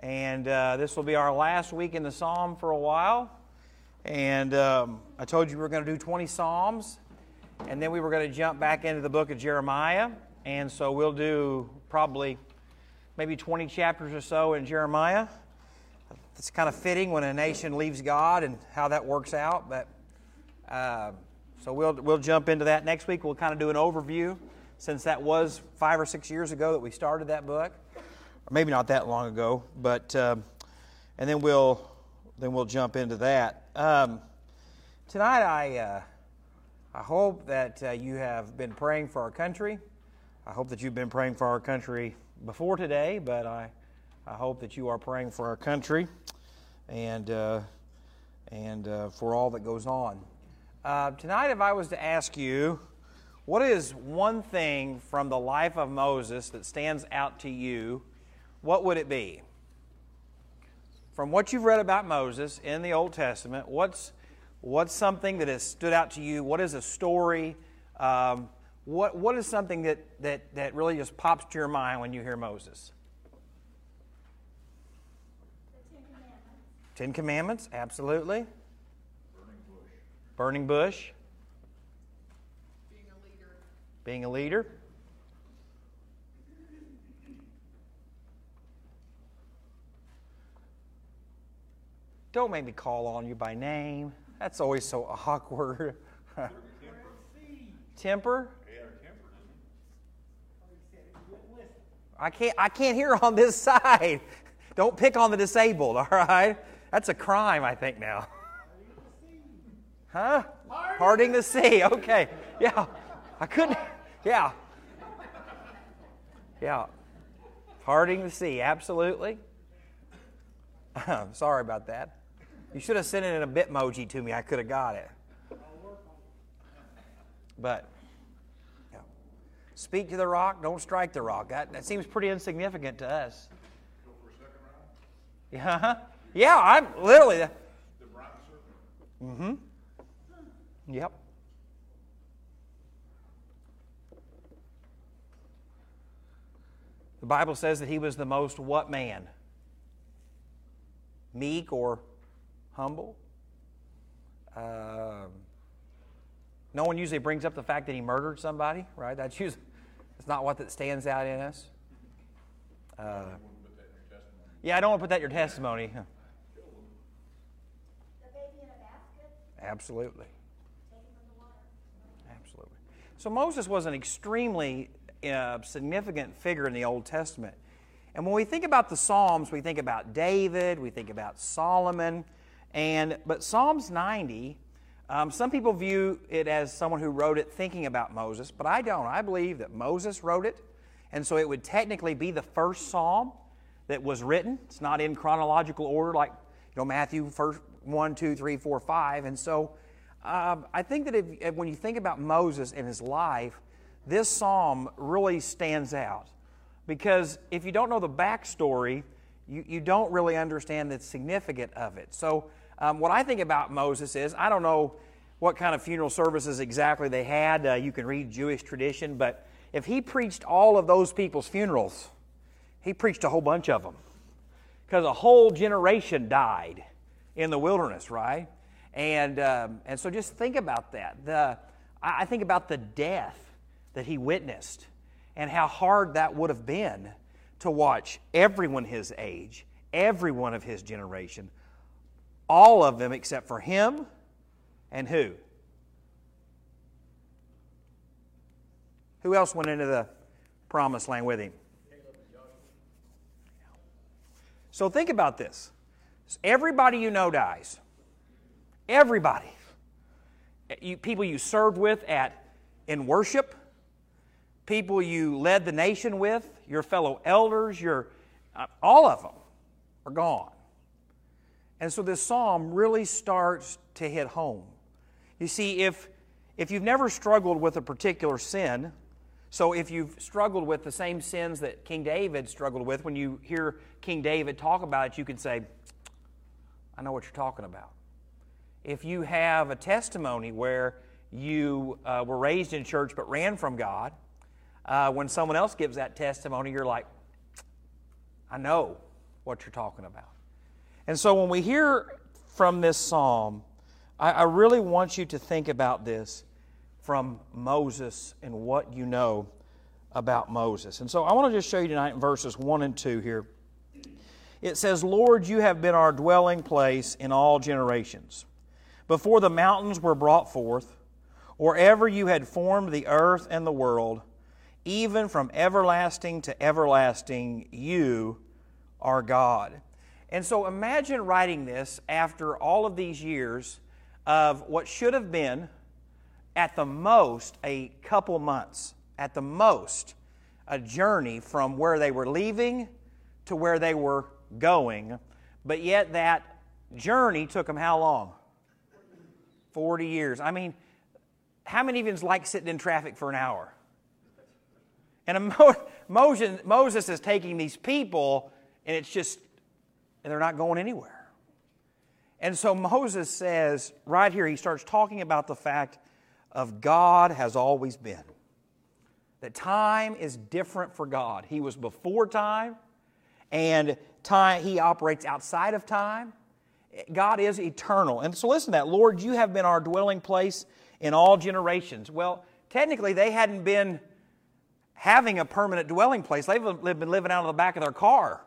And uh, this will be our last week in the Psalm for a while. And um, I told you we were going to do 20 Psalms, and then we were going to jump back into the book of Jeremiah. And so we'll do probably maybe 20 chapters or so in Jeremiah. It's kind of fitting when a nation leaves God and how that works out. But uh, so we'll we'll jump into that next week. We'll kind of do an overview since that was five or six years ago that we started that book, maybe not that long ago. But um, and then we'll then we'll jump into that. Um, tonight, I uh, I hope that uh, you have been praying for our country. I hope that you've been praying for our country before today, but I I hope that you are praying for our country and uh, and uh, for all that goes on. Uh, tonight, if I was to ask you, what is one thing from the life of Moses that stands out to you? What would it be? From what you've read about Moses in the Old Testament, what's what's something that has stood out to you? What is a story? Um, what what is something that, that that really just pops to your mind when you hear Moses? Ten Commandments, Ten Commandments, absolutely. Burning bush. Being a leader. Being a leader. Don't make me call on you by name. That's always so awkward. Temper. I can't I can't hear on this side. Don't pick on the disabled, all right? That's a crime, I think now. Huh? Parting the sea. Okay. Yeah. I couldn't. Yeah. Yeah. Parting the sea. Absolutely. Sorry about that. You should have sent it in a Bitmoji to me. I could have got it. But yeah. speak to the rock, don't strike the rock. That, that seems pretty insignificant to us. Yeah. Yeah. I'm literally. The bronze serpent. Mm-hmm. Yep. The Bible says that he was the most what man? Meek or humble? Um, no one usually brings up the fact that he murdered somebody, right? That's usually that's not what that stands out in us. Uh, Wouldn't put that in your testimony. yeah, I don't want to put that in your testimony. The baby in a basket, Absolutely. taken from the water. Absolutely. So Moses was an extremely uh, significant figure in the Old Testament. And when we think about the Psalms, we think about David, we think about Solomon, and but Psalms 90, um, some people view it as someone who wrote it thinking about Moses, but I don't. I believe that Moses wrote it, and so it would technically be the first psalm that was written. It's not in chronological order like you know Matthew first one, two, three, four, five, and so um, I think that if, when you think about Moses and his life, this psalm really stands out because if you don't know the backstory, you, you don't really understand the significance of it. So, um, what I think about Moses is I don't know what kind of funeral services exactly they had. Uh, you can read Jewish tradition, but if he preached all of those people's funerals, he preached a whole bunch of them because a whole generation died in the wilderness, right? And um, and so just think about that. The I think about the death that he witnessed and how hard that would have been to watch everyone his age, everyone of his generation, all of them except for him and who? Who else went into the promised land with him? So think about this. Everybody you know dies. Everybody. You, people you served with at in worship, people you led the nation with, your fellow elders, your uh, all of them are gone. And so this psalm really starts to hit home. You see, if if you've never struggled with a particular sin, so if you've struggled with the same sins that King David struggled with, when you hear King David talk about it, you can say, I know what you're talking about. If you have a testimony where you uh, were raised in church but ran from God, uh, when someone else gives that testimony, you're like, I know what you're talking about. And so when we hear from this psalm, I, I really want you to think about this from Moses and what you know about Moses. And so I want to just show you tonight in verses 1 and 2 here. It says, Lord, you have been our dwelling place in all generations. Before the mountains were brought forth, or ever you had formed the earth and the world, even from everlasting to everlasting, you are God. And so imagine writing this after all of these years of what should have been, at the most, a couple months, at the most, a journey from where they were leaving to where they were going. But yet, that journey took them how long? 40 years. I mean, how many of you like sitting in traffic for an hour? And Moses, Moses is taking these people, and it's just, and they're not going anywhere. And so Moses says, right here, he starts talking about the fact of God has always been. That time is different for God. He was before time, and time he operates outside of time. God is eternal. And so listen to that. Lord, you have been our dwelling place in all generations. Well, technically, they hadn't been having a permanent dwelling place. They've been living out of the back of their car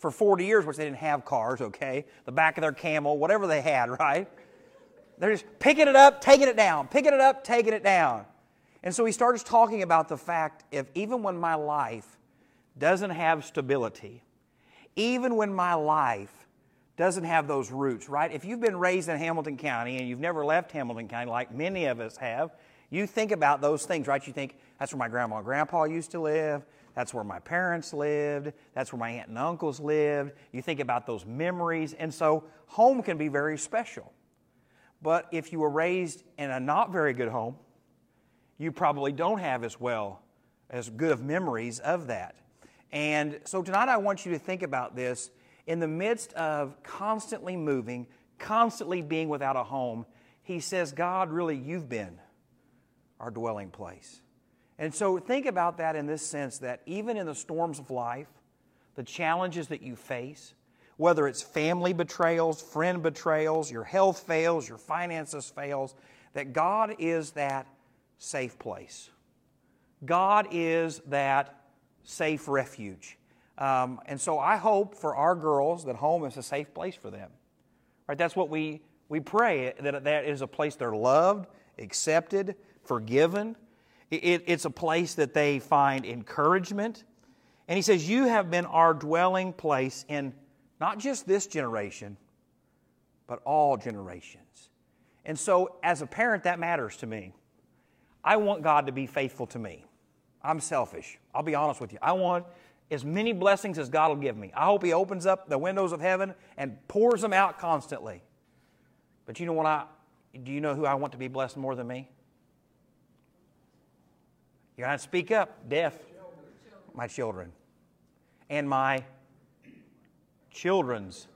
for 40 years, which they didn't have cars, okay? The back of their camel, whatever they had, right? They're just picking it up, taking it down, picking it up, taking it down. And so he starts talking about the fact if even when my life doesn't have stability, even when my life doesn't have those roots, right? If you've been raised in Hamilton County and you've never left Hamilton County, like many of us have, you think about those things, right? You think, that's where my grandma and grandpa used to live. That's where my parents lived. That's where my aunt and uncles lived. You think about those memories. And so home can be very special. But if you were raised in a not very good home, you probably don't have as well as good of memories of that. And so tonight I want you to think about this in the midst of constantly moving, constantly being without a home. He says, God, really, you've been our dwelling place. And so think about that in this sense that even in the storms of life, the challenges that you face, whether it's family betrayals, friend betrayals, your health fails, your finances fails, that God is that safe place. God is that safe refuge. Um, and so I hope for our girls that home is a safe place for them. Right? That's what we, we pray, that that is a place they're loved, accepted, forgiven, it, it's a place that they find encouragement. And he says, You have been our dwelling place in not just this generation, but all generations. And so, as a parent, that matters to me. I want God to be faithful to me. I'm selfish. I'll be honest with you. I want as many blessings as God will give me. I hope He opens up the windows of heaven and pours them out constantly. But you know what I do you know who I want to be blessed more than me? You got to speak up, deaf. My children. And my children's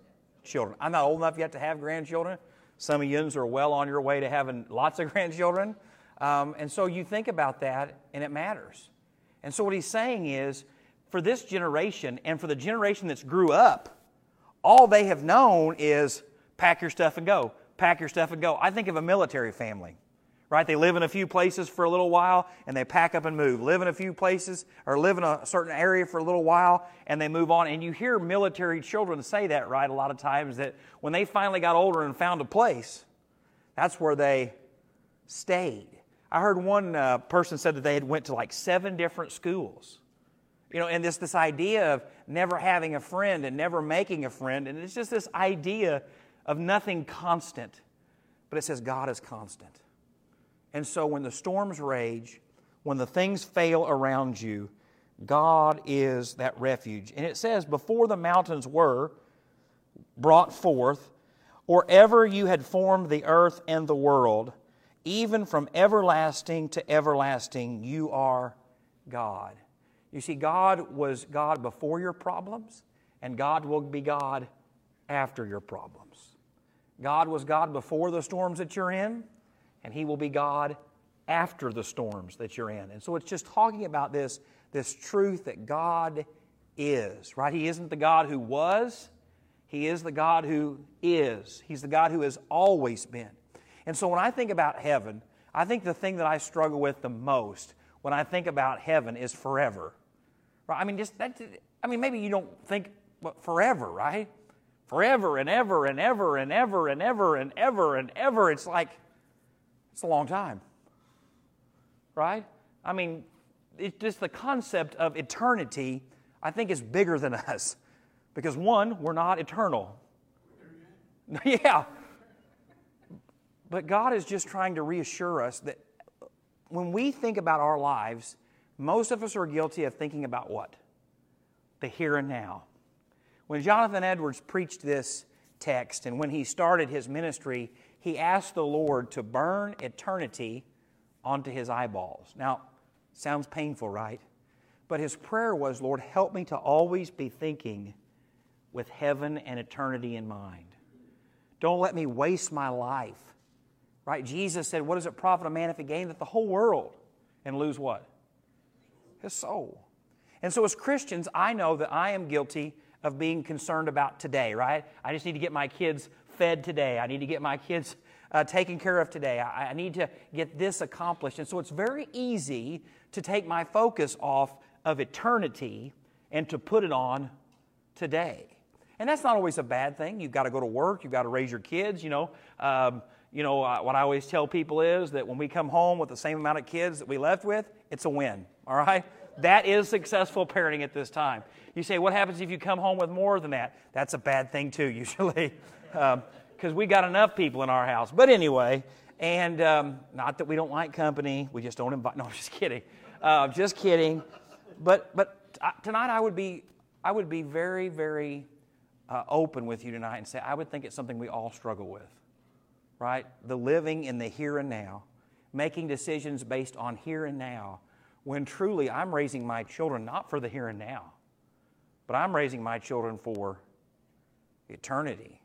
children. I'm not old enough yet to have grandchildren. Some of you are well on your way to having lots of grandchildren. Um, and so you think about that, and it matters. And so what he's saying is, for this generation and for the generation that's grew up, all they have known is pack your stuff and go. Pack your stuff and go. I think of a military family right? They live in a few places for a little while and they pack up and move. Live in a few places or live in a certain area for a little while and they move on. And you hear military children say that, right, a lot of times that when they finally got older and found a place, that's where they stayed. I heard one uh, person said that they had went to like seven different schools. You know, and this this idea of never having a friend and never making a friend, and it's just this idea of nothing constant. But it says God is constant. And so when the storms rage, when the things fail around you, God is that refuge. And it says, Before the mountains were brought forth, or ever you had formed the earth and the world, even from everlasting to everlasting, you are God. You see, God was God before your problems, and God will be God after your problems. God was God before the storms that you're in, and He will be God after the storms that you're in. And so it's just talking about this, this truth that God is, right? He isn't the God who was, He is the God who is. He's the God who has always been. And so when I think about heaven, I think the thing that I struggle with the most when I think about heaven is forever. Right? I mean, just that, I mean, maybe you don't think but forever, right? Forever and ever and ever and ever and ever and ever and ever. It's like, it's a long time, right? I mean, it's just the concept of eternity, I think, is bigger than us. Because one, we're not eternal. yeah. But God is just trying to reassure us that when we think about our lives, most of us are guilty of thinking about what? The here and now. When Jonathan Edwards preached this text and when he started his ministry, he asked the Lord to burn eternity onto his eyeballs. Now, sounds painful, right? But his prayer was, Lord, help me to always be thinking with heaven and eternity in mind. Don't let me waste my life. Right? Jesus said, What does it profit a man if he gaineth the whole world and lose what? His soul. And so, as Christians, I know that I am guilty of being concerned about today, right? I just need to get my kids fed today. I need to get my kids uh, taken care of today. I, I need to get this accomplished. And so, it's very easy to take my focus off of eternity and to put it on today. And that's not always a bad thing. You've got to go to work, you've got to raise your kids, you know. Um, you know, uh, what I always tell people is that when we come home with the same amount of kids that we left with, it's a win, all right? That is successful parenting at this time. You say, what happens if you come home with more than that? That's a bad thing, too, usually, because um, we got enough people in our house. But anyway, and um, not that we don't like company, we just don't invite. No, I'm just kidding. Uh, just kidding. But, but uh, tonight I would be, I would be very, very uh, open with you tonight and say I would think it's something we all struggle with right? The living in the here and now, making decisions based on here and now, when truly I'm raising my children not for the here and now, but I'm raising my children for eternity.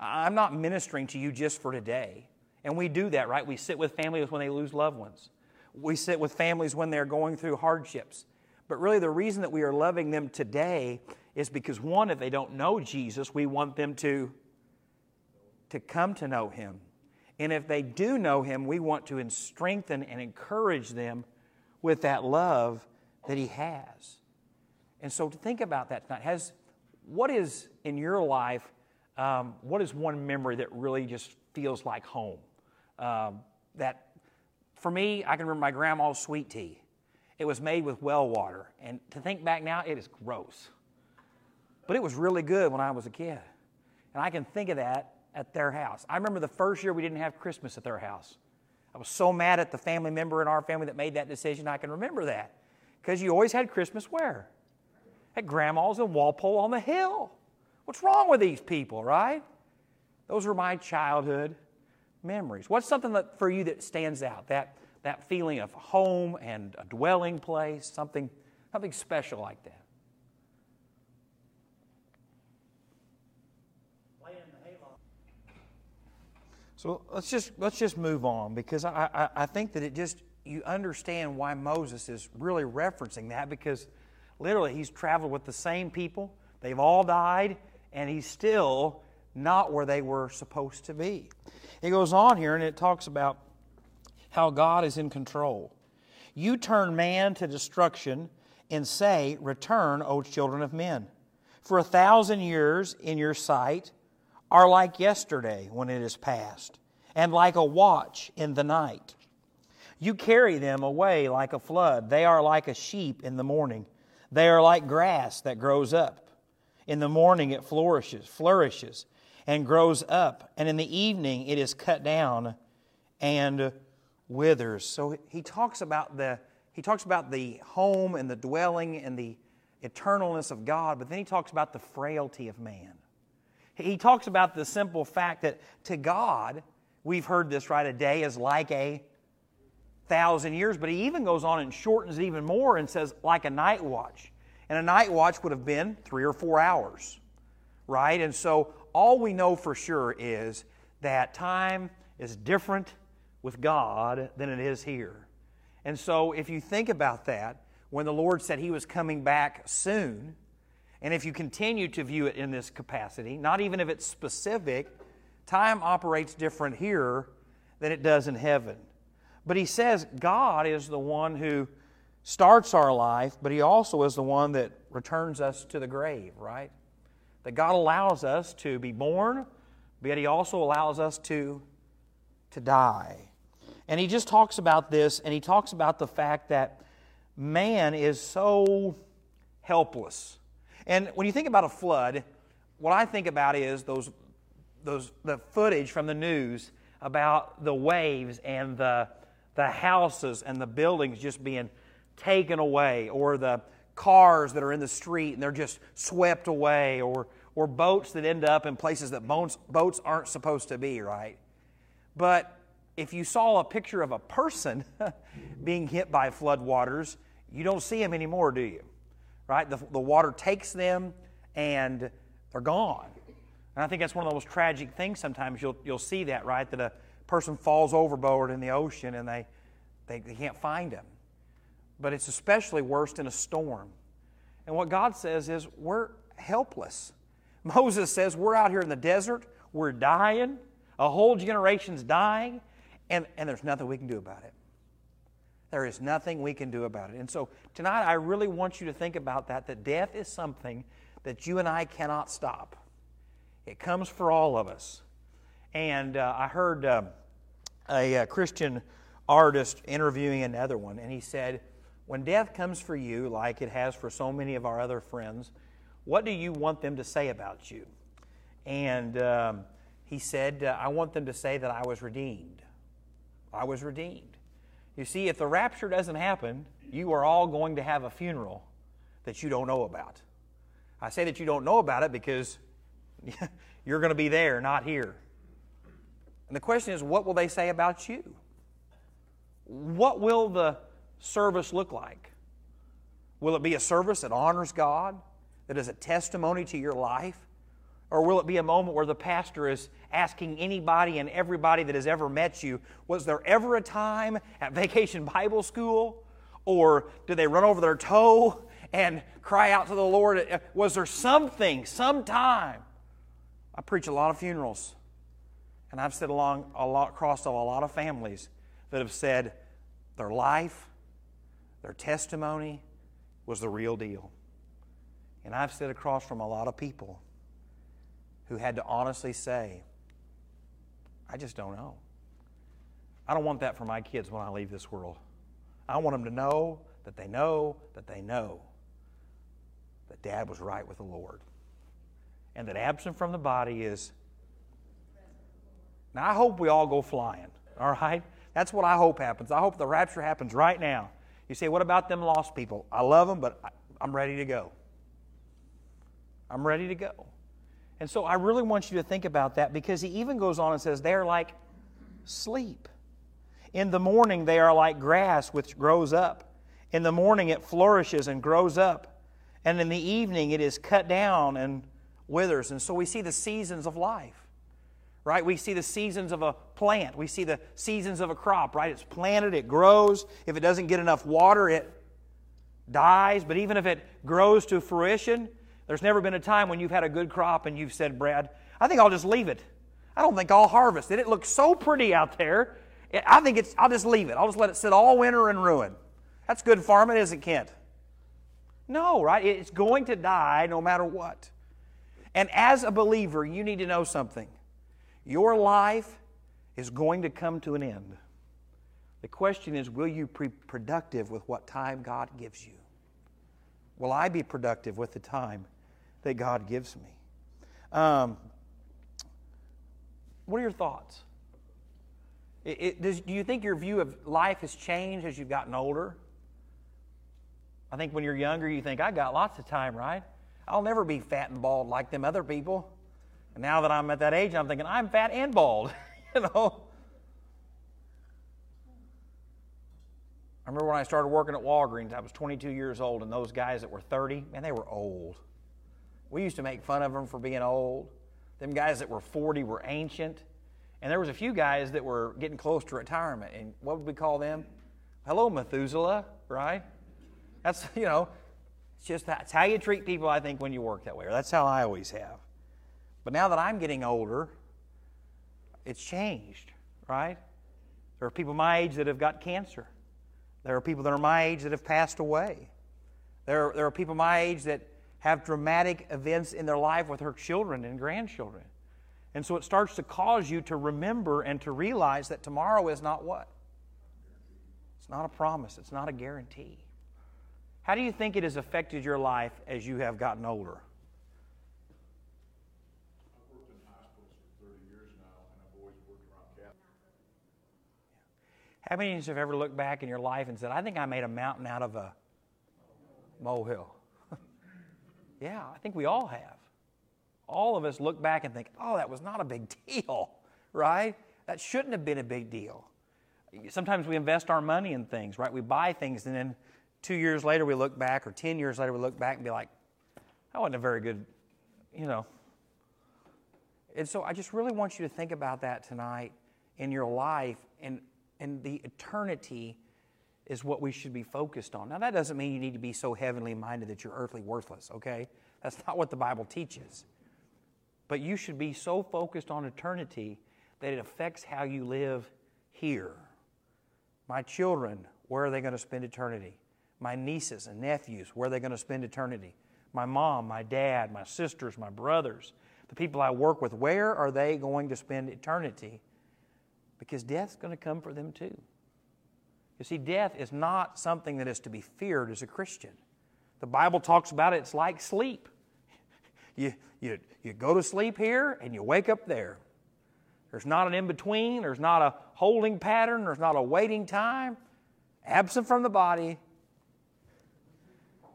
I'm not ministering to you just for today. And we do that, right? We sit with families when they lose loved ones. We sit with families when they're going through hardships. But really, the reason that we are loving them today is because, one, if they don't know Jesus, we want them to, to come to know Him. And if they do know Him, we want to strengthen and encourage them with that love that He has. And so to think about that tonight, has what is in your life, um, what is one memory that really just feels like home? Um, that for me, I can remember my grandma's sweet tea. It was made with well water. And to think back now, it is gross. But it was really good when I was a kid. And I can think of that at their house. I remember the first year we didn't have Christmas at their house. I was so mad at the family member in our family that made that decision. I can remember that. Because you always had Christmas where? At grandma's in Walpole on the Hill. What's wrong with these people, right? Those are my childhood memories. What's something that, for you that stands out? That, that feeling of home and a dwelling place, something, something special like that. So let's just let's just move on because I, I, I, think that it just you understand why Moses is really referencing that because literally he's traveled with the same people. They've all died, and he's still not where they were supposed to be. It goes on here and it talks about how God is in control. You turn man to destruction and say, Return, O children of men. For a thousand years in your sight are like yesterday when it is past, and like a watch in the night. You carry them away like a flood. They are like a sheep in the morning. They are like grass that grows up. In the morning it flourishes, flourishes, and grows up, and in the evening it is cut down and withers. So he talks about the he talks about the home and the dwelling and the eternalness of God, but then he talks about the frailty of man. He talks about the simple fact that to God, we've heard this, right? A day is like a thousand years, but he even goes on and shortens it even more and says, like a night watch. And a night watch would have been three or four hours, right? And so all we know for sure is that time is different with God than it is here. And so if you think about that, when the Lord said he was coming back soon, And if you continue to view it in this capacity, not even if it's specific, time operates different here than it does in heaven. But he says God is the one who starts our life, but he also is the one that returns us to the grave, right? That God allows us to be born, but he also allows us to, to die. And he just talks about this, and he talks about the fact that man is so helpless. And when you think about a flood, what I think about is those, those the footage from the news about the waves and the, the houses and the buildings just being taken away, or the cars that are in the street and they're just swept away, or, or boats that end up in places that boats, boats aren't supposed to be, right? But if you saw a picture of a person being hit by floodwaters, you don't see them anymore, do you? Right? The, the water takes them and they're gone. And I think that's one of the most tragic things sometimes. You'll, you'll see that, right? That a person falls overboard in the ocean and they, they, they can't find them. But it's especially worst in a storm. And what God says is, we're helpless. Moses says, we're out here in the desert, we're dying, a whole generation's dying, and, and there's nothing we can do about it. There is nothing we can do about it. And so tonight, I really want you to think about that that death is something that you and I cannot stop. It comes for all of us. And uh, I heard uh, a, a Christian artist interviewing another one, and he said, When death comes for you, like it has for so many of our other friends, what do you want them to say about you? And um, he said, I want them to say that I was redeemed. I was redeemed. You see, if the rapture doesn't happen, you are all going to have a funeral that you don't know about. I say that you don't know about it because you're going to be there, not here. And the question is, what will they say about you? What will the service look like? Will it be a service that honors God, that is a testimony to your life? Or will it be a moment where the pastor is asking anybody and everybody that has ever met you, was there ever a time at vacation Bible school? Or did they run over their toe and cry out to the Lord? Uh, was there something, sometime? I preach a lot of funerals, and I've sit along a lot, across a lot of families that have said their life, their testimony was the real deal. And I've sit across from a lot of people who had to honestly say, I just don't know. I don't want that for my kids when I leave this world. I want them to know that they know that they know that dad was right with the Lord. And that absent from the body is. Now, I hope we all go flying, all right? That's what I hope happens. I hope the rapture happens right now. You say, what about them lost people? I love them, but I'm ready to go. I'm ready to go. And so I really want you to think about that because he even goes on and says, they're like sleep. In the morning, they are like grass which grows up. In the morning, it flourishes and grows up. And in the evening, it is cut down and withers. And so we see the seasons of life, right? We see the seasons of a plant. We see the seasons of a crop, right? It's planted, it grows. If it doesn't get enough water, it dies. But even if it grows to fruition, there's never been a time when you've had a good crop and you've said, Brad, I think I'll just leave it. I don't think I'll harvest it. It looks so pretty out there. I think it's, I'll just leave it. I'll just let it sit all winter and ruin. That's good farming, isn't it, Kent? No, right? It's going to die no matter what. And as a believer, you need to know something. Your life is going to come to an end. The question is will you be productive with what time God gives you? Will I be productive with the time that God gives me. Um, what are your thoughts? It, it, does, do you think your view of life has changed as you've gotten older? I think when you're younger, you think, I got lots of time, right? I'll never be fat and bald like them other people. And now that I'm at that age, I'm thinking, I'm fat and bald, you know? I remember when I started working at Walgreens, I was 22 years old, and those guys that were 30, man, they were old. We used to make fun of them for being old. Them guys that were 40 were ancient. And there was a few guys that were getting close to retirement. And what would we call them? Hello, Methuselah, right? That's, you know, It's just that's how you treat people, I think, when you work that way, or that's how I always have. But now that I'm getting older, it's changed, right? There are people my age that have got cancer. There are people that are my age that have passed away. There, there are people my age that have dramatic events in their life with her children and grandchildren. And so it starts to cause you to remember and to realize that tomorrow is not what? It's not a promise, it's not a guarantee. How do you think it has affected your life as you have gotten older? I've worked in hospitals for thirty years now, and I've always worked around Catholic. How many of you have ever looked back in your life and said, I think I made a mountain out of a molehill? yeah, I think we all have. All of us look back and think, oh, that was not a big deal, right? That shouldn't have been a big deal. Sometimes we invest our money in things, right? We buy things and then two years later we look back, or 10 years later we look back and be like, that wasn't a very good, you know. And so I just really want you to think about that tonight in your life, and, and the eternity is what we should be focused on. Now, that doesn't mean you need to be so heavenly minded that you're earthly worthless, okay? That's not what the Bible teaches. But you should be so focused on eternity that it affects how you live here. My children, where are they going to spend eternity? My nieces and nephews, where are they going to spend eternity? My mom, my dad, my sisters, my brothers, the people I work with, where are they going to spend eternity? Because death's going to come for them too. You see, death is not something that is to be feared as a Christian. The Bible talks about it, it's like sleep. You, you, you go to sleep here and you wake up there. There's not an in between, there's not a holding pattern, there's not a waiting time. Absent from the body,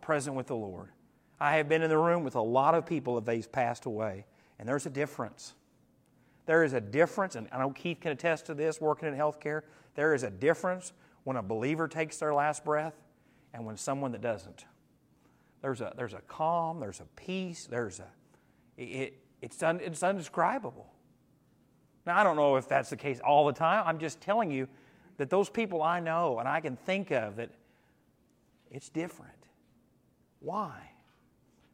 present with the Lord. I have been in the room with a lot of people that they've passed away, and there's a difference. There is a difference, and I know Keith can attest to this working in healthcare. There is a difference when a believer takes their last breath and when someone that doesn't. There's a, there's a calm, there's a peace, there's a, it, it's, un, it's undescribable. Now, I don't know if that's the case all the time. I'm just telling you that those people I know and I can think of that it's different. Why?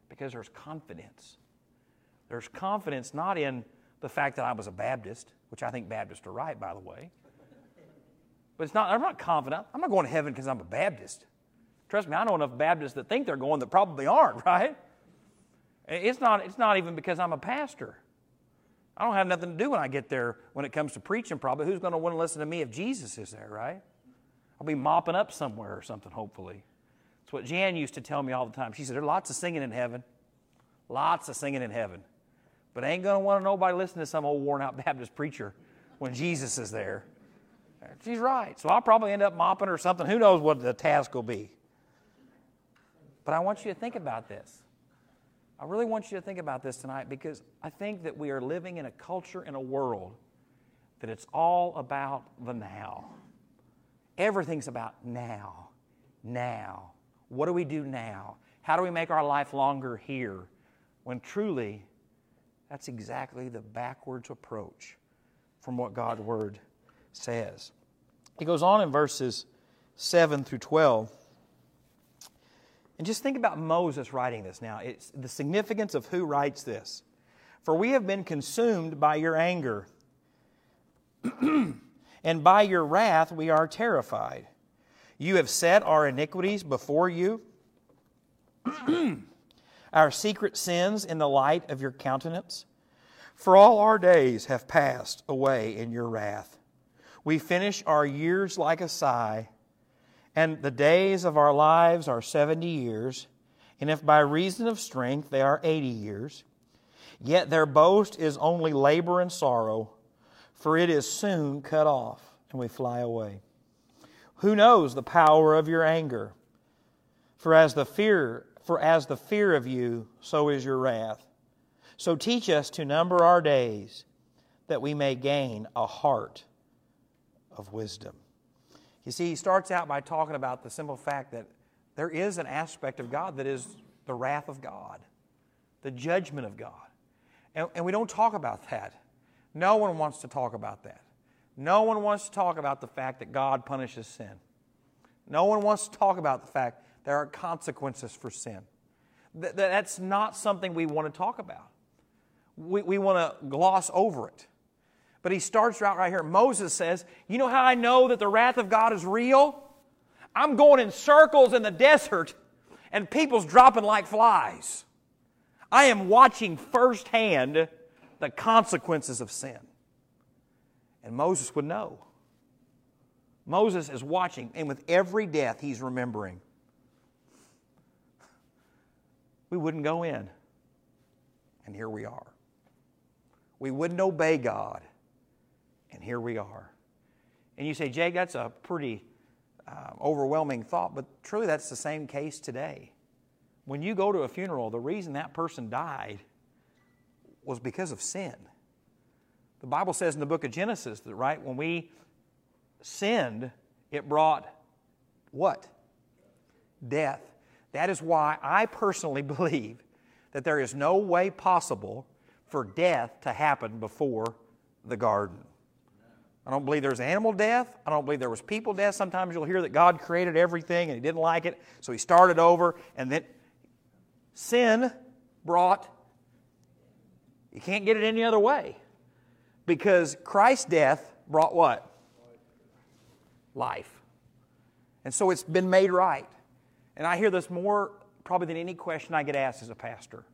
Because there's confidence. There's confidence not in the fact that I was a Baptist, which I think Baptists are right, by the way. But it's not, I'm not confident. I'm not going to heaven because I'm a Baptist. Trust me, I know enough Baptists that think they're going that probably aren't, right? It's not, it's not even because I'm a pastor. I don't have nothing to do when I get there when it comes to preaching, probably. Who's going to want to listen to me if Jesus is there, right? I'll be mopping up somewhere or something, hopefully. It's what Jan used to tell me all the time. She said, There are lots of singing in heaven. Lots of singing in heaven. But I ain't going to want nobody listen to some old worn out Baptist preacher when Jesus is there. She's right. So I'll probably end up mopping or something. Who knows what the task will be. But I want you to think about this. I really want you to think about this tonight because I think that we are living in a culture, in a world, that it's all about the now. Everything's about now. Now. What do we do now? How do we make our life longer here? When truly, that's exactly the backwards approach from what God's Word says. He goes on in verses 7 through 12. And just think about Moses writing this now. It's the significance of who writes this. For we have been consumed by your anger, and by your wrath we are terrified. You have set our iniquities before you, our secret sins in the light of your countenance. For all our days have passed away in your wrath. We finish our years like a sigh, and the days of our lives are 70 years, and if by reason of strength they are 80 years. Yet their boast is only labor and sorrow, for it is soon cut off, and we fly away. Who knows the power of your anger? For as the fear, for as the fear of you, so is your wrath. So teach us to number our days, that we may gain a heart of wisdom. You see, he starts out by talking about the simple fact that there is an aspect of God that is the wrath of God, the judgment of God. And, and we don't talk about that. No one wants to talk about that. No one wants to talk about the fact that God punishes sin. No one wants to talk about the fact there are consequences for sin. Th- that's not something we want to talk about. We, we want to gloss over it. But he starts out right here. Moses says, You know how I know that the wrath of God is real? I'm going in circles in the desert and people's dropping like flies. I am watching firsthand the consequences of sin. And Moses would know. Moses is watching, and with every death, he's remembering. We wouldn't go in, and here we are. We wouldn't obey God, and here we are. And you say, Jake, that's a pretty uh, overwhelming thought, but truly that's the same case today. When you go to a funeral, the reason that person died was because of sin. The Bible says in the book of Genesis that, right, when we sinned, it brought what? Death. That is why I personally believe that there is no way possible for death to happen before the garden. I don't believe there's animal death. I don't believe there was people death. Sometimes you'll hear that God created everything and he didn't like it, so he started over, and then sin brought, you can't get it any other way. Because Christ's death brought what? Life. And so it's been made right. And I hear this more probably than any question I get asked as a pastor.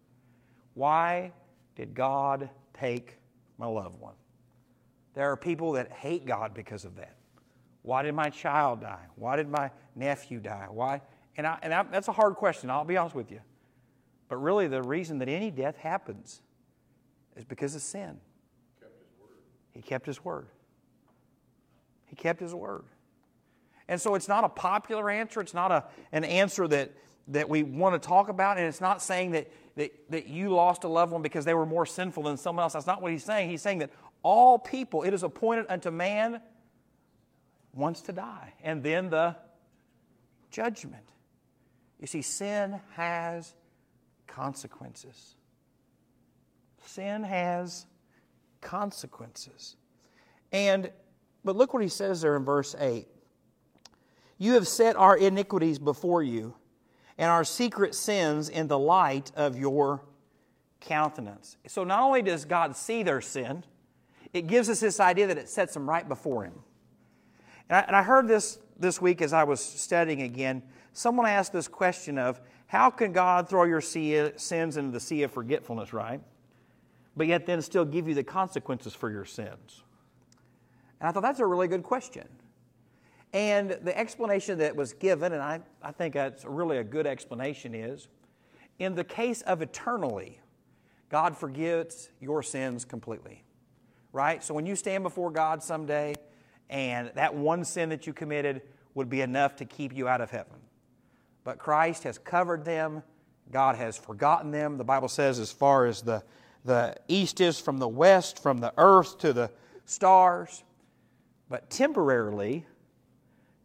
Why did God take my loved one? There are people that hate God because of that. Why did my child die? Why did my nephew die? Why? And, I, and I, that's a hard question, I'll be honest with you. But really, the reason that any death happens is because of sin. He kept his word. He kept his word. And so it's not a popular answer. It's not a, an answer that, that we want to talk about. And it's not saying that, that, that you lost a loved one because they were more sinful than someone else. That's not what he's saying. He's saying that all people, it is appointed unto man once to die, and then the judgment. You see, sin has consequences. Sin has consequences. And, but look what he says there in verse 8. You have set our iniquities before you, and our secret sins in the light of your countenance. So not only does God see their sin, it gives us this idea that it sets them right before Him. And I, and I heard this this week as I was studying again. Someone asked this question of how can God throw your sea, sins into the sea of forgetfulness, right? But yet then still give you the consequences for your sins? And I thought that's a really good question. And the explanation that was given, and I, I think that's really a good explanation, is in the case of eternally, God forgives your sins completely right? So when you stand before God someday and that one sin that you committed would be enough to keep you out of heaven. But Christ has covered them, God has forgotten them. The Bible says, as far as the, the east is from the west, from the earth to the stars. But temporarily,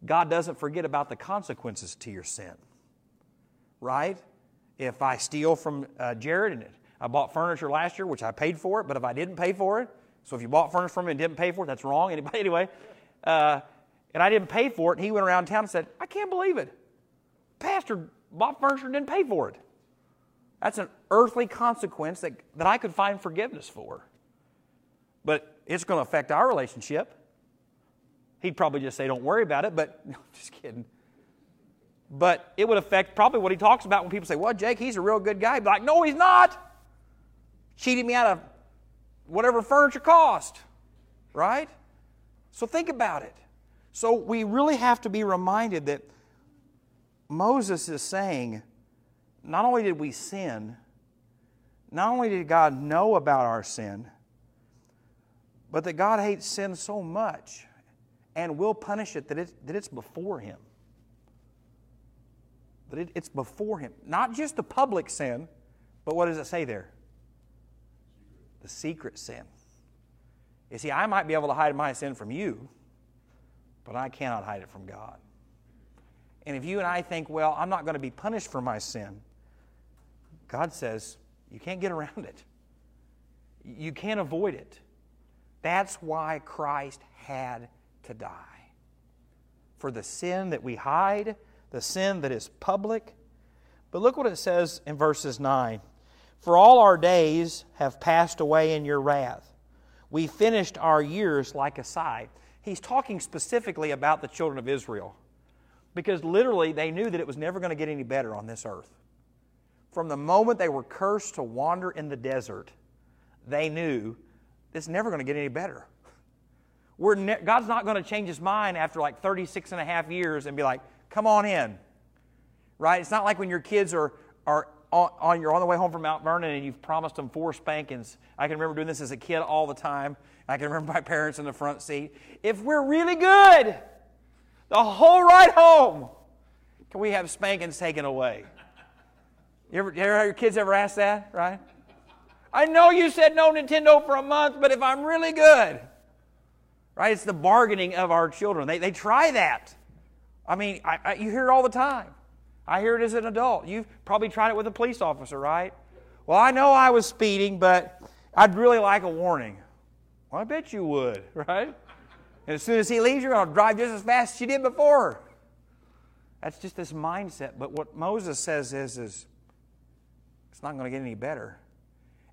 God doesn't forget about the consequences to your sin. Right? If I steal from uh, Jared and I bought furniture last year, which I paid for it, but if I didn't pay for it, so if you bought furniture from him and didn't pay for it, that's wrong. Anybody, anyway, uh, and I didn't pay for it, and he went around town and said, I can't believe it. Pastor bought furniture and didn't pay for it. That's an earthly consequence that, that I could find forgiveness for. But it's going to affect our relationship. He'd probably just say, Don't worry about it, but no, just kidding. But it would affect probably what he talks about when people say, Well, Jake, he's a real good guy. Like, No, he's not. Cheating me out of whatever furniture cost, right? So think about it. So we really have to be reminded that Moses is saying, not only did we sin, not only did God know about our sin, but that God hates sin so much and will punish it that, it, that it's before Him. That it, it's before Him. Not just the public sin, but what does it say there? the secret sin. You see, I might be able to hide my sin from you, but I cannot hide it from God. And if you and I think, well, I'm not going to be punished for my sin, God says, you can't get around it. You can't avoid it. That's why Christ had to die. For the sin that we hide, the sin that is public, But look what it says in verses 9 For all our days have passed away in your wrath. We finished our years like a sigh. He's talking specifically about the children of Israel because literally they knew that it was never going to get any better on this earth. From the moment they were cursed to wander in the desert, they knew it's never going to get any better. We're ne- God's not going to change his mind after like 36 and a half years and be like, come on in. Right? It's not like when your kids are, are on, on, you're on the way home from Mount Vernon and you've promised them four spankings. I can remember doing this as a kid all the time. I can remember my parents in the front seat. If we're really good, the whole ride home, can we have spankings taken away? You ever, you ever your kids ever ask that, right? I know you said no Nintendo for a month, but if I'm really good, right? It's the bargaining of our children. They, they try that. I mean, I, I, you hear it all the time. I hear it as an adult. You've probably tried it with a police officer, right? Well, I know I was speeding, but I'd really like a warning. Well, I bet you would, right? And as soon as he leaves, you're going to drive just as fast as you did before. That's just this mindset. But what Moses says is, is it's not going to get any better.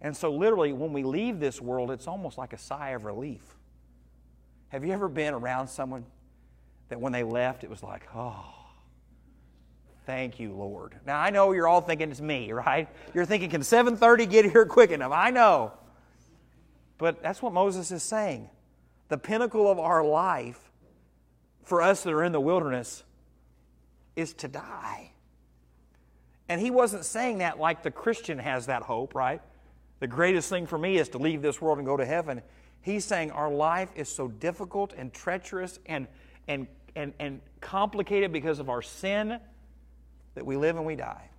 And so, literally, when we leave this world, it's almost like a sigh of relief. Have you ever been around someone that when they left, it was like, oh, thank you, Lord. Now, I know you're all thinking it's me, right? You're thinking, can 730 get here quick enough? I know. But that's what Moses is saying. The pinnacle of our life for us that are in the wilderness is to die. And he wasn't saying that like the Christian has that hope, right? The greatest thing for me is to leave this world and go to heaven. He's saying our life is so difficult and treacherous and, and, and, and complicated because of our sin that we live and we die.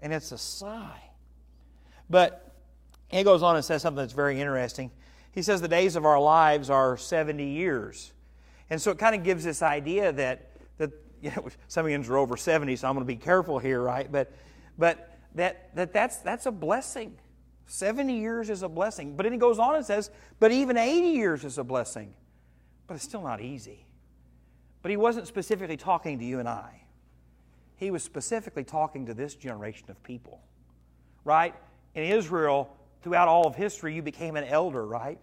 And it's a sigh. But he goes on and says something that's very interesting. He says the days of our lives are 70 years. And so it kind of gives this idea that, that you know, some of you are over 70, so I'm going to be careful here, right? But, but that, that that's, that's a blessing. 70 years is a blessing. But then he goes on and says, but even 80 years is a blessing. But it's still not easy. But he wasn't specifically talking to you and I. He was specifically talking to this generation of people. Right? In Israel, throughout all of history, you became an elder, right?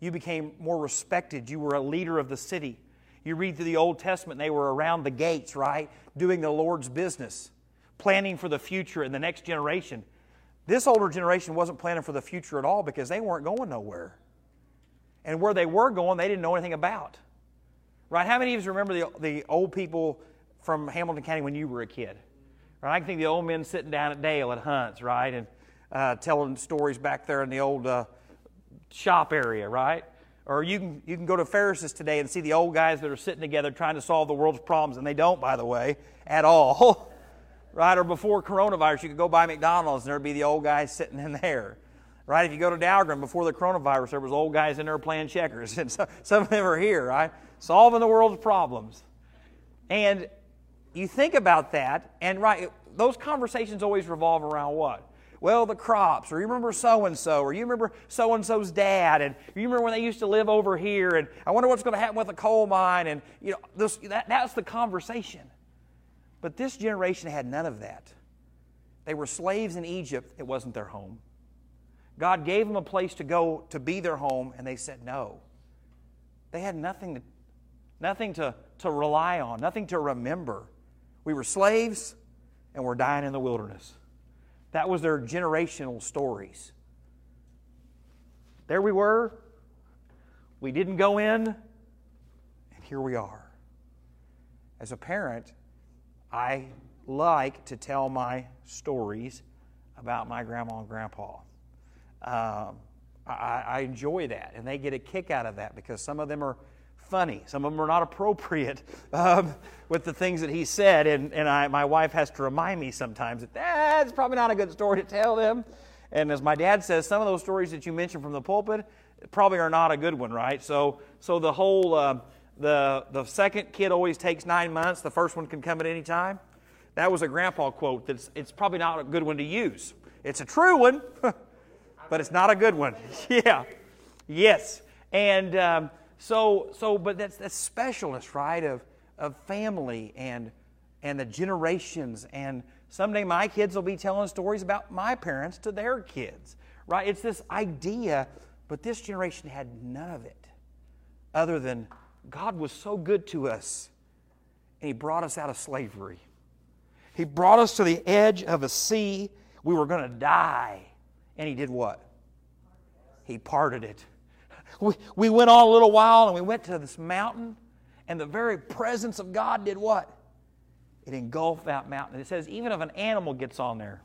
You became more respected. You were a leader of the city. You read through the Old Testament, they were around the gates, right? Doing the Lord's business, planning for the future and the next generation. This older generation wasn't planning for the future at all because they weren't going nowhere. And where they were going, they didn't know anything about. Right? How many of you remember the, the old people from Hamilton County when you were a kid? Right? I can think of the old men sitting down at Dale at Hunt's, right? And uh, telling stories back there in the old uh, shop area, right? Or you can, you can go to Ferris's today and see the old guys that are sitting together trying to solve the world's problems, and they don't, by the way, at all. right? Or before coronavirus, you could go by McDonald's and there'd be the old guys sitting in there. Right? If you go to Dahlgren before the coronavirus, there was old guys in there playing checkers. And so, some of them are here, right? Solving the world's problems. And you think about that, and right, those conversations always revolve around what? Well, the crops, or you remember so and so, or you remember so and so's dad, and you remember when they used to live over here, and I wonder what's going to happen with the coal mine, and you know, this, that, that's the conversation. But this generation had none of that. They were slaves in Egypt, it wasn't their home. God gave them a place to go to be their home, and they said no. They had nothing to, nothing to, to rely on, nothing to remember. We were slaves, and we're dying in the wilderness. That was their generational stories. There we were. We didn't go in, and here we are. As a parent, I like to tell my stories about my grandma and grandpa. Um, I, I, enjoy that, and they get a kick out of that because some of them are funny, some of them are not appropriate um, with the things that he said, and, and I, my wife has to remind me sometimes that that's probably not a good story to tell them. And as my dad says, some of those stories that you mentioned from the pulpit probably are not a good one, right? So, so the whole. Uh, the, the second kid always takes nine months, the first one can come at any time. That was a grandpa quote that's it's probably not a good one to use. It's a true one, but it's not a good one. yeah. Yes. And um, so, so, but that's that specialness, right, of, of family and, and the generations and Someday my kids will be telling stories about my parents to their kids, right? It's this idea, but this generation had none of it other than God was so good to us and He brought us out of slavery. He brought us to the edge of a sea. We were going to die. And He did what? He parted it. We, we went on a little while and we went to this mountain, and the very presence of God did what? It engulfed that mountain. It says, even if an animal gets on there,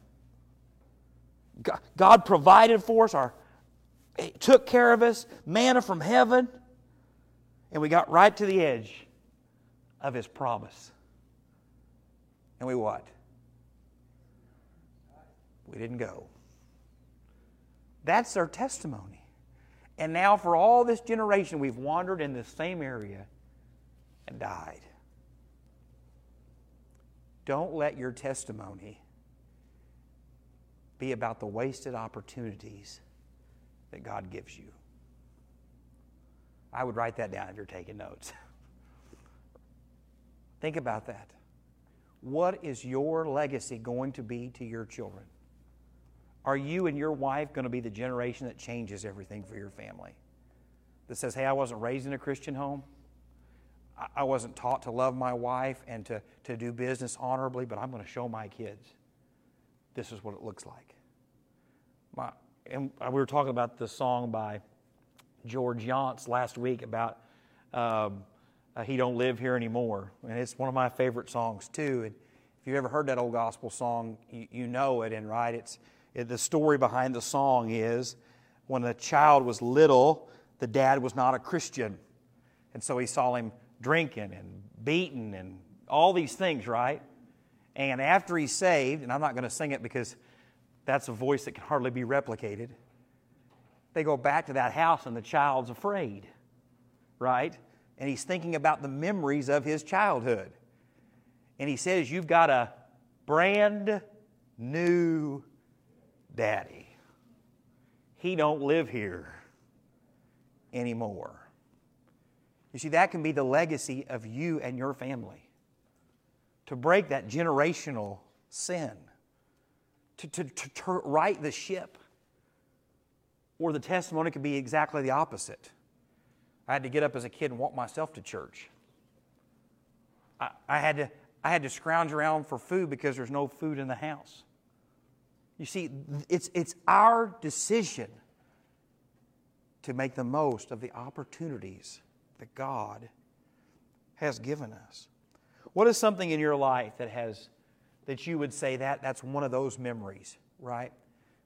God provided for us, our, eh, took care of us, manna from heaven, and we got right to the edge of His promise. And we what? We didn't go. That's our testimony. And now, for all this generation, we've wandered in this same area and died. Don't let your testimony be about the wasted opportunities that God gives you. I would write that down if you're taking notes. Think about that. What is your legacy going to be to your children? Are you and your wife going to be the generation that changes everything for your family? That says, hey, I wasn't raised in a Christian home. I wasn't taught to love my wife and to, to do business honorably, but I'm going to show my kids this is what it looks like. My, and uh, we were talking about the song by George Younce last week about um, uh, He Don't Live Here Anymore. And it's one of my favorite songs, too. And if you've ever heard that old gospel song, you, you know it. And right, it's it, the story behind the song is when the child was little, the dad was not a Christian. And so he saw him drinking and beating and all these things, right? And after he's saved, and I'm not going to sing it because that's a voice that can hardly be replicated, they go back to that house and the child's afraid, right? And he's thinking about the memories of his childhood. And he says, You've got a brand new daddy. He don't live here anymore. You see, that can be the legacy of you and your family. To break that generational sin, to, to, to, to right the ship. Or the testimony could be exactly the opposite. I had to get up as a kid and walk myself to church. I, I, had to, I had to scrounge around for food because there's no food in the house. You see, it's, it's our decision to make the most of the opportunities that God has given us. What is something in your life that has that you would say that that's one of those memories, right?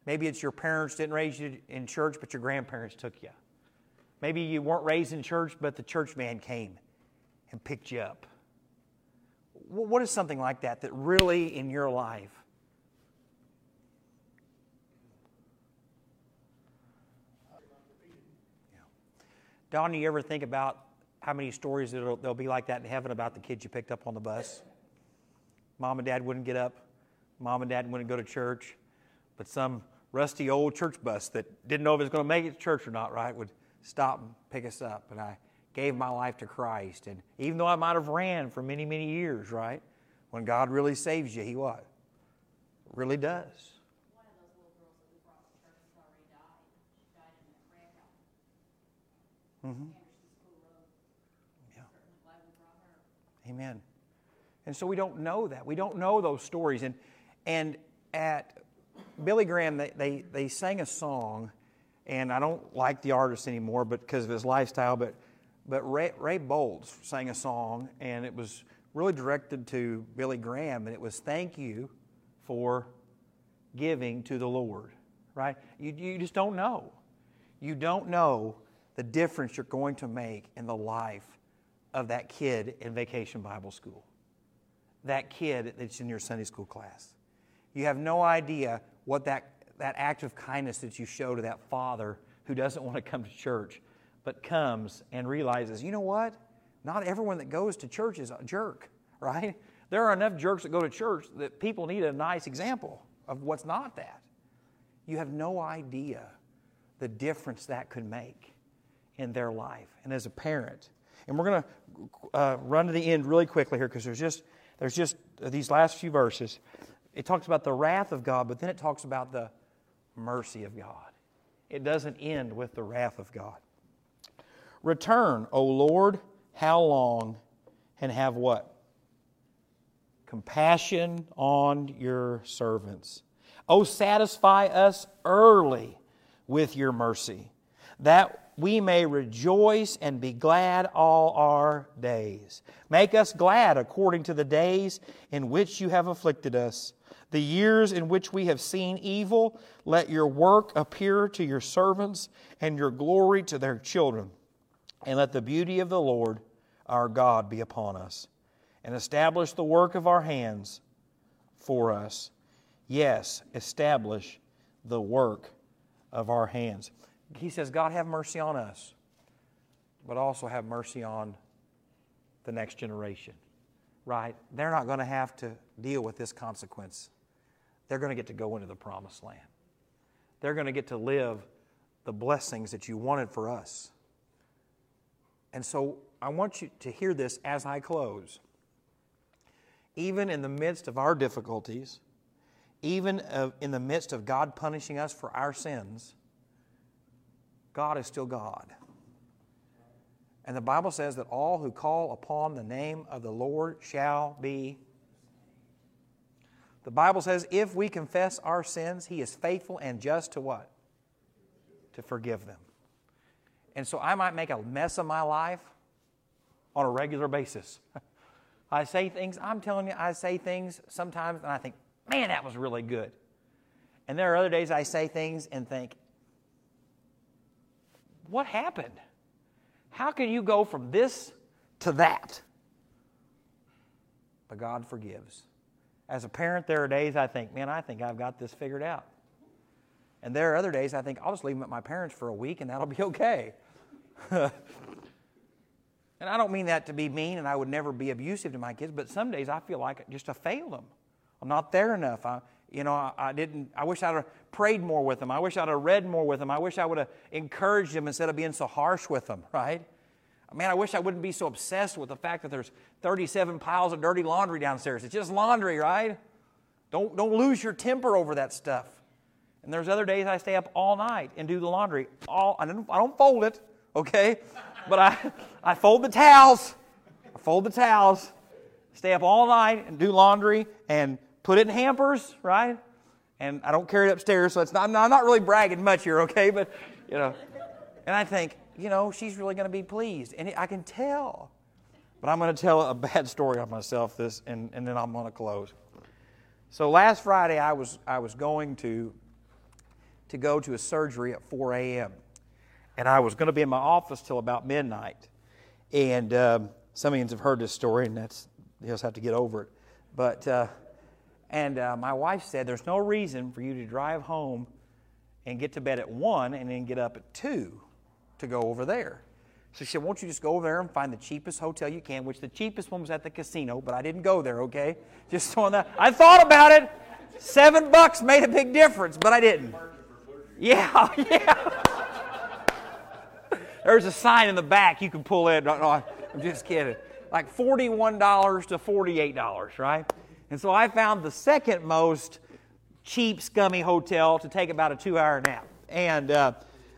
Maybe it's your parents didn't raise you in church, but your grandparents took you. Maybe you weren't raised in church, but the church man came and picked you up. What is something like that that really in your life Don, do you ever think about how many stories there'll, there'll be like that in heaven about the kids you picked up on the bus? Mom and dad wouldn't get up. Mom and dad wouldn't go to church. But some rusty old church bus that didn't know if it was going to make it to church or not, right, would stop and pick us up. And I gave my life to Christ. And even though I might have ran for many, many years, right, when God really saves you, He what? Really does. Mm-hmm. Yeah. Amen. And so we don't know that. We don't know those stories. And, and at Billy Graham, they, they, they sang a song, and I don't like the artist anymore but because of his lifestyle, but, but Ray, Ray Boltz sang a song, and it was really directed to Billy Graham, and it was thank you for giving to the Lord, right? You, you just don't know. You don't know the difference you're going to make in the life of that kid in vacation Bible school, that kid that's in your Sunday school class. You have no idea what that, that act of kindness that you show to that father who doesn't want to come to church, but comes and realizes, you know what? Not everyone that goes to church is a jerk, right? There are enough jerks that go to church that people need a nice example of what's not that. You have no idea the difference that could make in their life and as a parent. And we're going to uh, run to the end really quickly here because there's just, there's just these last few verses. It talks about the wrath of God, but then it talks about the mercy of God. It doesn't end with the wrath of God. Return, O Lord, how long? And have what? Compassion on your servants. O satisfy us early with your mercy, that we may rejoice and be glad all our days. Make us glad according to the days in which you have afflicted us. The years in which we have seen evil, let your work appear to your servants and your glory to their children. And let the beauty of the Lord our God be upon us, and establish the work of our hands for us. Yes, establish the work of our hands. He says, God, have mercy on us, but also have mercy on the next generation. Right? They're not going to have to deal with this consequence. They're going to get to go into the promised land. They're going to get to live the blessings that you wanted for us. And so I want you to hear this as I close. Even in the midst of our difficulties, even in the midst of God punishing us for our sins, God is still God. And the Bible says that all who call upon the name of the Lord shall be. The Bible says if we confess our sins, He is faithful and just to what? To forgive them. And so I might make a mess of my life on a regular basis. I say things, I'm telling you, I say things sometimes and I think, man, that was really good. And there are other days I say things and think, what happened? How can you go from this to that? But God forgives. As a parent, there are days I think, man, I think I've got this figured out. And there are other days I think, I'll just leave them at my parents' for a week and that'll be okay. and I don't mean that to be mean and I would never be abusive to my kids, but some days I feel like just to fail them. I'm not there enough. I, you know, I, I, didn't, I wish I'd have prayed more with them. I wish I'd have read more with them. I wish I would have encouraged them instead of being so harsh with them, right? Man, I wish I wouldn't be so obsessed with the fact that there's 37 piles of dirty laundry downstairs. It's just laundry, right? Don't, don't lose your temper over that stuff. And there's other days I stay up all night and do the laundry. All, I, don't, I don't fold it, okay? But I, I fold the towels. I fold the towels. Stay up all night and do laundry and put it in hampers, right? And I don't carry it upstairs, so it's not, I'm not really bragging much here, okay? But, you know, and I think, you know, she's really going to be pleased. And I can tell. But I'm going to tell a bad story of myself this, and, and then I'm going to close. So last Friday, I was, I was going to, to go to a surgery at 4 a.m. And I was going to be in my office till about midnight. And um, some of you have heard this story, and that's, you just have to get over it. But, uh, and uh, my wife said, There's no reason for you to drive home and get to bed at 1 and then get up at 2 to go over there. So she said, Won't you just go over there and find the cheapest hotel you can, which the cheapest one was at the casino, but I didn't go there, okay? Just on that. I thought about it. Seven bucks made a big difference, but I didn't. Yeah, yeah. There's a sign in the back you can pull in. No, no, I'm just kidding. Like $41 to $48, right? And so I found the second most cheap, scummy hotel to take about a two hour nap. And uh,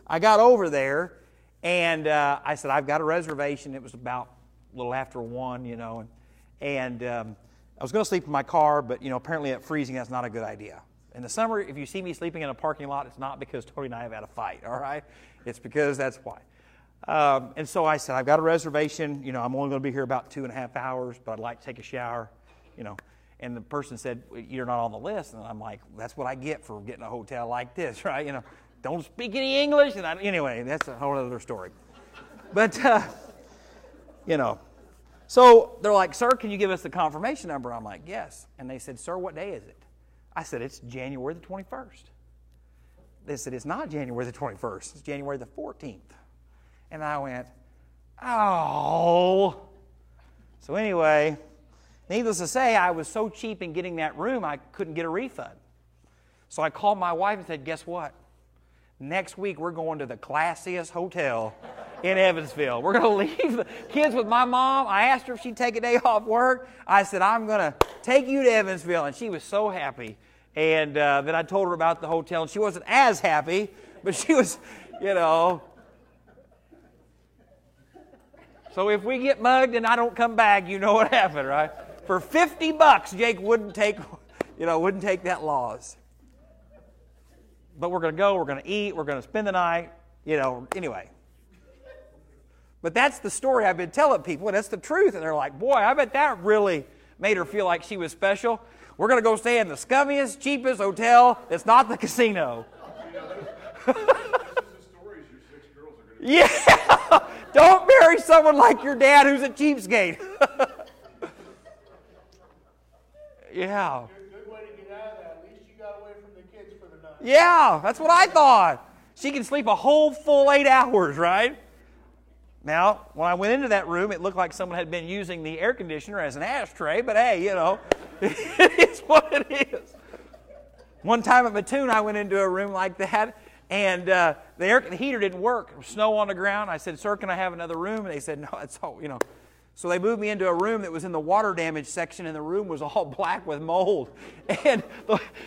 I got over there and uh, I said, I've got a reservation. It was about a little after one, you know. And, and um, I was going to sleep in my car, but, you know, apparently at freezing, that's not a good idea. In the summer, if you see me sleeping in a parking lot, it's not because Tony and I have had a fight, all right? It's because that's why. Um, and so I said, I've got a reservation. You know, I'm only going to be here about two and a half hours, but I'd like to take a shower, you know. And the person said, You're not on the list. And I'm like, That's what I get for getting a hotel like this, right? You know, don't speak any English. And I, anyway, that's a whole other story. But, uh, you know, so they're like, Sir, can you give us the confirmation number? I'm like, Yes. And they said, Sir, what day is it? I said, It's January the 21st. They said, It's not January the 21st, it's January the 14th. And I went, Oh. So, anyway, Needless to say, I was so cheap in getting that room, I couldn't get a refund. So I called my wife and said, Guess what? Next week, we're going to the classiest hotel in Evansville. We're going to leave the kids with my mom. I asked her if she'd take a day off work. I said, I'm going to take you to Evansville. And she was so happy. And uh, then I told her about the hotel, and she wasn't as happy, but she was, you know. So if we get mugged and I don't come back, you know what happened, right? For 50 bucks, Jake wouldn't take, you know, wouldn't take that loss. But we're going to go, we're going to eat, we're going to spend the night, you know, anyway. But that's the story I've been telling people, and that's the truth. And they're like, boy, I bet that really made her feel like she was special. We're going to go stay in the scummiest, cheapest hotel that's not the casino. Yeah! Don't marry someone like your dad who's a cheapskate. yeah. Good way to get out of that. At least you got away from the kids for the night. Yeah, that's what I thought. She can sleep a whole full eight hours, right? Now, when I went into that room, it looked like someone had been using the air conditioner as an ashtray, but hey, you know, it is what it is. One time at Mattoon, I went into a room like that, and uh, the air the heater didn't work. Snow on the ground. I said, "Sir, can I have another room?" And they said, "No, it's all you know." So they moved me into a room that was in the water damage section, and the room was all black with mold. And,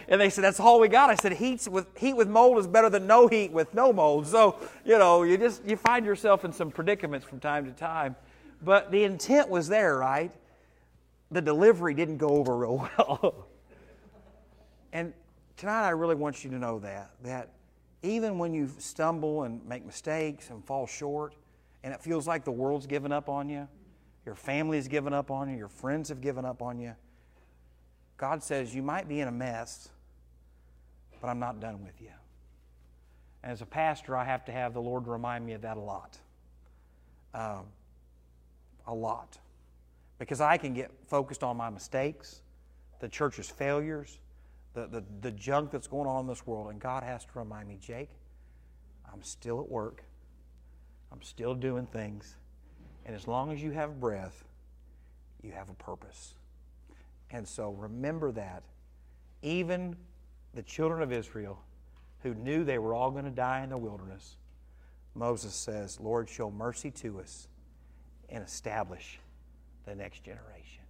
and they said, "That's all we got." I said, "Heat with heat with mold is better than no heat with no mold." So you know, you just you find yourself in some predicaments from time to time, but the intent was there, right? The delivery didn't go over real well. And tonight I really want you to know that that even when you stumble and make mistakes and fall short and it feels like the world's given up on you, your family's given up on you, your friends have given up on you, God says you might be in a mess, but I'm not done with you. And as a pastor, I have to have the Lord remind me of that a lot. Um, a lot. Because I can get focused on my mistakes, the church's failures, the, the, the junk that's going on in this world. And God has to remind me, Jake, I'm still at work. I'm still doing things. And as long as you have breath, you have a purpose. And so remember that. Even the children of Israel, who knew they were all going to die in the wilderness, Moses says, Lord, show mercy to us and establish the next generation.